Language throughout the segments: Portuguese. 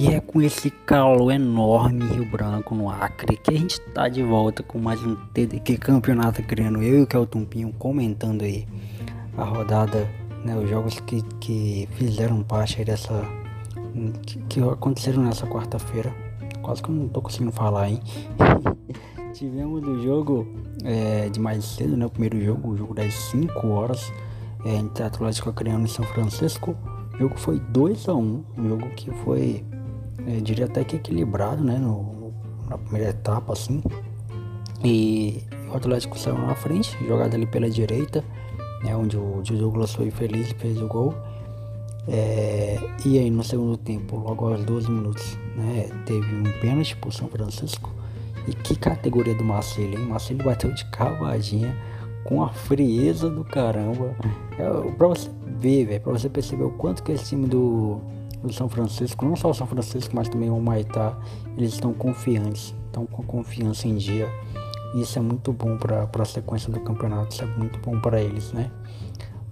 E é com esse calor enorme Rio Branco no Acre que a gente tá de volta com mais um TDQ Campeonato criando eu e o Kelton Pinho comentando aí a rodada, né, os jogos que, que fizeram parte dessa que, que aconteceram nessa quarta-feira. Quase que eu não tô conseguindo falar, hein? Tivemos o jogo é, de mais cedo, né? O primeiro jogo, o jogo das 5 horas, é, entre Atlético Acreano e São Francisco. O jogo foi 2 a 1 um, um jogo que foi eu diria até que equilibrado, né? No, na primeira etapa, assim. E o Atlético saiu na frente, jogada ali pela direita, né? Onde o Douglas foi feliz e fez o gol. É, e aí no segundo tempo, logo aos 12 minutos, né? Teve um pênalti pro São Francisco. E que categoria do Marcelo, hein? Marcelo bateu de cavadinha com a frieza do caramba. É, pra você ver, velho, pra você perceber o quanto que esse time do do São Francisco, não só o São Francisco, mas também o Maitá, eles estão confiantes, estão com confiança em dia. Isso é muito bom para a sequência do campeonato, isso é muito bom para eles, né?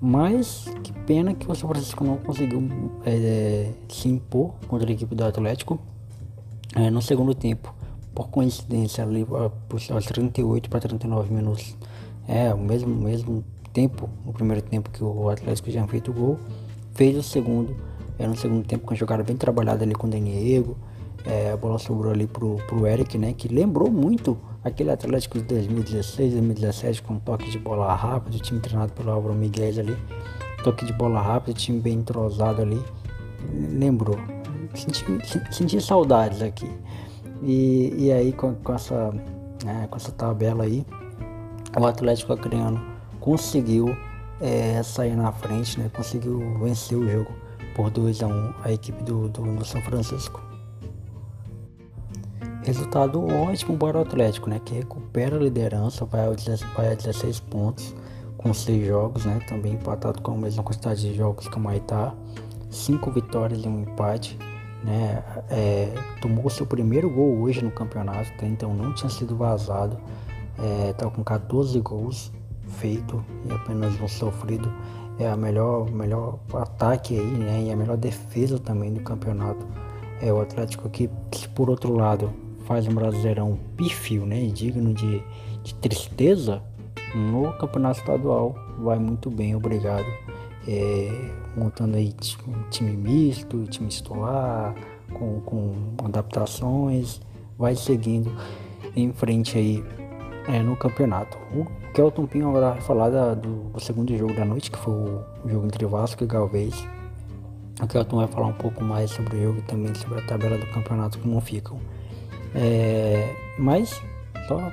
Mas que pena que o São Francisco não conseguiu é, se impor contra a equipe do Atlético é, no segundo tempo. Por coincidência, ali aos 38 para 39 minutos. É, o mesmo, mesmo tempo, o primeiro tempo que o Atlético já feito o gol, fez o segundo era um segundo tempo com uma jogada bem trabalhada ali com o Daniego. É, a bola sobrou ali pro, pro Eric, né? Que lembrou muito aquele Atlético de 2016, 2017, com toque de bola rápido, time treinado pelo Álvaro Miguel ali. Toque de bola rápido, time bem entrosado ali. Lembrou. Senti, senti saudades aqui. E, e aí com, com essa, né, com essa tabela aí, o Atlético Acreano conseguiu é, sair na frente, né? Conseguiu vencer o jogo por 2 a 1 um, a equipe do, do, São Francisco. Resultado ótimo para o Atlético, né? Que recupera a liderança, vai, a 16 pontos com 6 jogos, né? Também empatado com a mesma quantidade de jogos que o Maitá. 5 vitórias e um empate. Né? É, tomou seu primeiro gol hoje no campeonato, tá? então não tinha sido vazado. É, tá com 14 gols feito e apenas um sofrido é a melhor, melhor ataque aí, né? E a melhor defesa também do campeonato. É o Atlético que, por outro lado, faz um brasileirão pífio, né? Digno de, de tristeza. No campeonato estadual vai muito bem, obrigado. É, montando aí time misto, time titular, com, com adaptações, vai seguindo em frente aí é, no campeonato. O Kelton Pinho agora vai falar da, do, do, segundo jogo da noite, que foi o, o jogo entre Vasco e Galvez. O Kelton vai falar um pouco mais sobre o jogo e também sobre a tabela do campeonato, como ficam. É, mas, só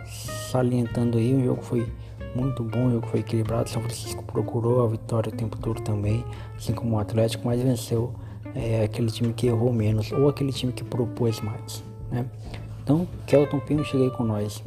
salientando aí, o jogo foi muito bom, o jogo foi equilibrado. São Francisco procurou a vitória o tempo todo também, assim como o Atlético, mas venceu é, aquele time que errou menos ou aquele time que propôs mais. Né? Então, Kelton Pinho, cheguei com nós.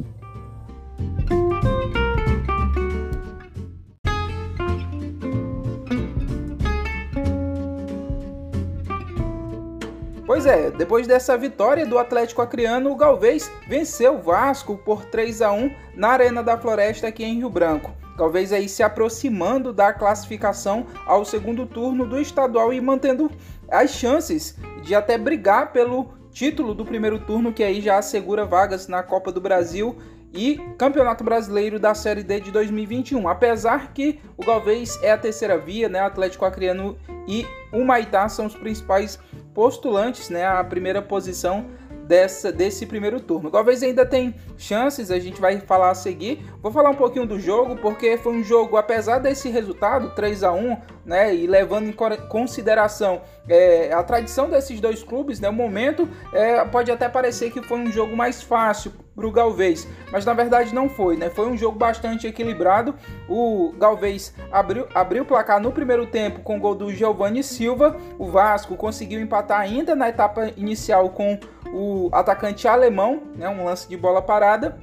É, depois dessa vitória do Atlético Acreano, o Galvez venceu o Vasco por 3 a 1 na Arena da Floresta aqui em Rio Branco. Talvez aí se aproximando da classificação ao segundo turno do estadual e mantendo as chances de até brigar pelo título do primeiro turno, que aí já assegura vagas na Copa do Brasil e Campeonato Brasileiro da Série D de 2021. Apesar que o Galvez é a terceira via, né? Atlético Acreano e o Maitá são os principais postulantes, né? A primeira posição dessa, desse primeiro turno. Talvez ainda tem chances, a gente vai falar a seguir. Vou falar um pouquinho do jogo, porque foi um jogo, apesar desse resultado, 3 a 1 né, e levando em consideração é, a tradição desses dois clubes, né, o momento é, pode até parecer que foi um jogo mais fácil para o Galvez, mas na verdade não foi, né? Foi um jogo bastante equilibrado. O Galvez abriu, abriu o placar no primeiro tempo com o gol do Giovanni Silva. O Vasco conseguiu empatar ainda na etapa inicial com o atacante alemão, né, um lance de bola parada.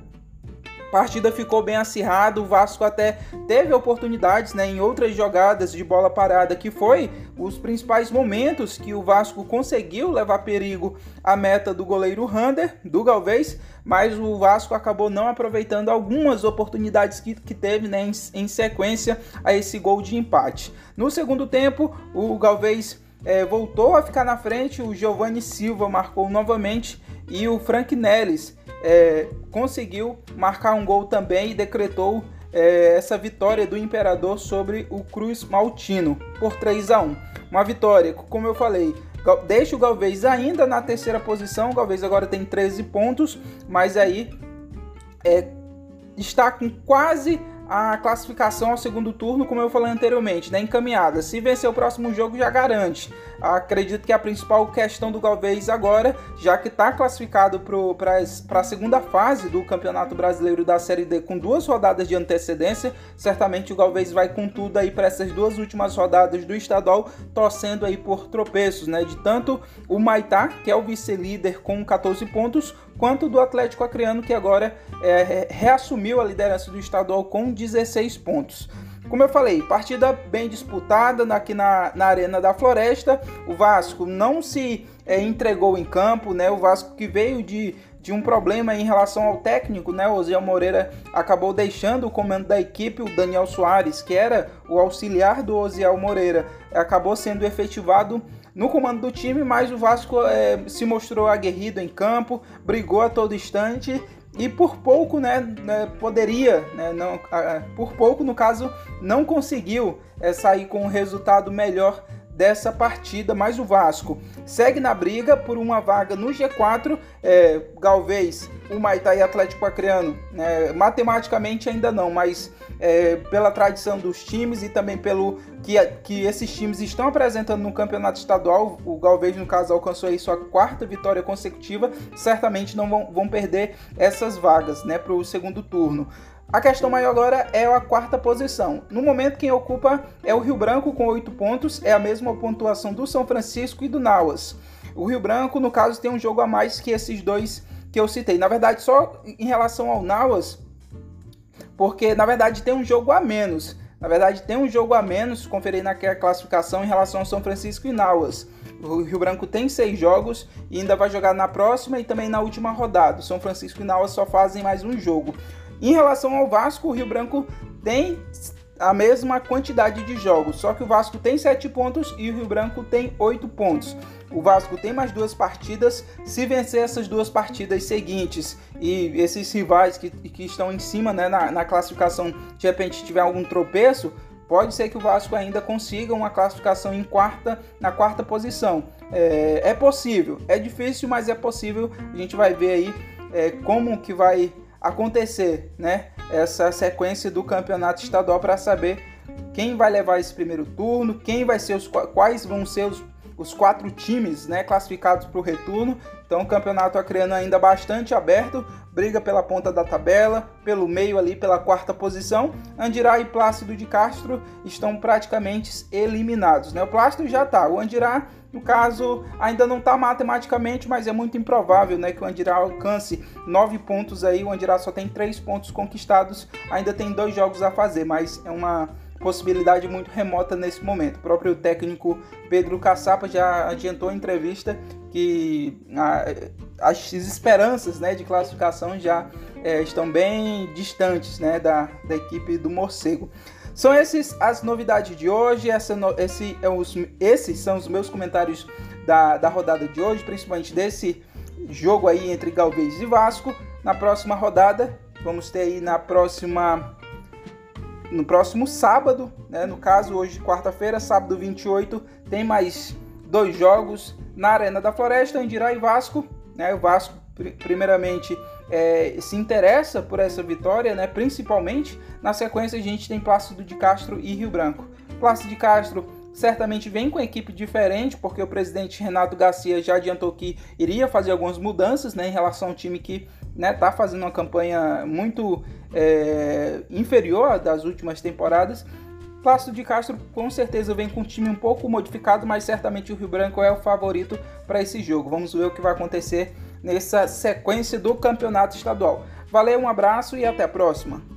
Partida ficou bem acirrada, o Vasco até teve oportunidades né, em outras jogadas de bola parada, que foi os principais momentos que o Vasco conseguiu levar perigo à meta do goleiro Rander, do Galvez, mas o Vasco acabou não aproveitando algumas oportunidades que, que teve né, em, em sequência a esse gol de empate. No segundo tempo, o Galvez é, voltou a ficar na frente, o Giovanni Silva marcou novamente e o Frank Neles é, conseguiu marcar um gol também e decretou é, essa vitória do Imperador sobre o Cruz Maltino por 3 a 1. Uma vitória, como eu falei, deixa o Galvez ainda na terceira posição. O Galvez agora tem 13 pontos, mas aí é, está com quase a classificação ao segundo turno, como eu falei anteriormente, né, encaminhada. Se vencer o próximo jogo, já garante. Acredito que a principal questão do Galvez agora, já que está classificado para a segunda fase do Campeonato Brasileiro da Série D com duas rodadas de antecedência, certamente o Galvez vai com tudo aí para essas duas últimas rodadas do estadual, torcendo aí por tropeços, né? De tanto o Maitá, que é o vice-líder com 14 pontos, quanto do Atlético Acreano, que agora é, reassumiu a liderança do estadual com 16 pontos. Como eu falei, partida bem disputada aqui na, na Arena da Floresta. O Vasco não se é, entregou em campo, né? O Vasco que veio de, de um problema em relação ao técnico, né? O Osiel Moreira acabou deixando o comando da equipe, o Daniel Soares, que era o auxiliar do Osiel Moreira, acabou sendo efetivado no comando do time, mas o Vasco é, se mostrou aguerrido em campo, brigou a todo instante e por pouco, né, né poderia, né, não, por pouco, no caso, não conseguiu é, sair com um resultado melhor dessa partida, mas o Vasco segue na briga por uma vaga no G4. É, Galvez, o Maitá e Atlético Acreano, né, matematicamente ainda não, mas é, pela tradição dos times e também pelo que, que esses times estão apresentando no campeonato estadual, o Galvez, no caso, alcançou aí sua quarta vitória consecutiva, certamente não vão, vão perder essas vagas né, para o segundo turno. A questão maior agora é a quarta posição. No momento, quem ocupa é o Rio Branco com 8 pontos, é a mesma pontuação do São Francisco e do Nauas. O Rio Branco, no caso, tem um jogo a mais que esses dois que eu citei. Na verdade, só em relação ao Nauas, porque na verdade tem um jogo a menos. Na verdade, tem um jogo a menos, conferir naquela classificação em relação ao São Francisco e Nauas. O Rio Branco tem seis jogos e ainda vai jogar na próxima e também na última rodada. O São Francisco e Nauas só fazem mais um jogo. Em relação ao Vasco, o Rio Branco tem a mesma quantidade de jogos, só que o Vasco tem 7 pontos e o Rio Branco tem 8 pontos. O Vasco tem mais duas partidas. Se vencer essas duas partidas seguintes e esses rivais que, que estão em cima né, na, na classificação de repente tiver algum tropeço, pode ser que o Vasco ainda consiga uma classificação em quarta, na quarta posição. É, é possível, é difícil, mas é possível. A gente vai ver aí é, como que vai acontecer, né? Essa sequência do campeonato estadual para saber quem vai levar esse primeiro turno, quem vai ser os quais vão ser os, os quatro times, né, classificados para o retorno. Então o campeonato acreano ainda bastante aberto, briga pela ponta da tabela, pelo meio ali, pela quarta posição. Andirá e Plácido de Castro estão praticamente eliminados, né? O Plácido já está, o Andirá no caso, ainda não está matematicamente, mas é muito improvável né, que o Andirá alcance nove pontos aí. O Andirá só tem três pontos conquistados, ainda tem dois jogos a fazer, mas é uma possibilidade muito remota nesse momento. O próprio técnico Pedro Caçapa já adiantou em entrevista que a, as esperanças né, de classificação já é, estão bem distantes né, da, da equipe do Morcego. São esses as novidades de hoje. Essa, esse é os, esses são os meus comentários da, da rodada de hoje, principalmente desse jogo aí entre Galvez e Vasco. Na próxima rodada, vamos ter aí na próxima. No próximo sábado, né? no caso, hoje, quarta-feira, sábado 28, tem mais dois jogos na Arena da Floresta, Andirá e Vasco. Né? O Vasco, primeiramente, é, se interessa por essa vitória, né? principalmente. Na sequência, a gente tem Plácido de Castro e Rio Branco. Plácido de Castro certamente vem com equipe diferente, porque o presidente Renato Garcia já adiantou que iria fazer algumas mudanças né, em relação ao time que né, tá fazendo uma campanha muito é, inferior das últimas temporadas. Plácido de Castro com certeza vem com um time um pouco modificado, mas certamente o Rio Branco é o favorito para esse jogo. Vamos ver o que vai acontecer nessa sequência do campeonato estadual. Valeu, um abraço e até a próxima.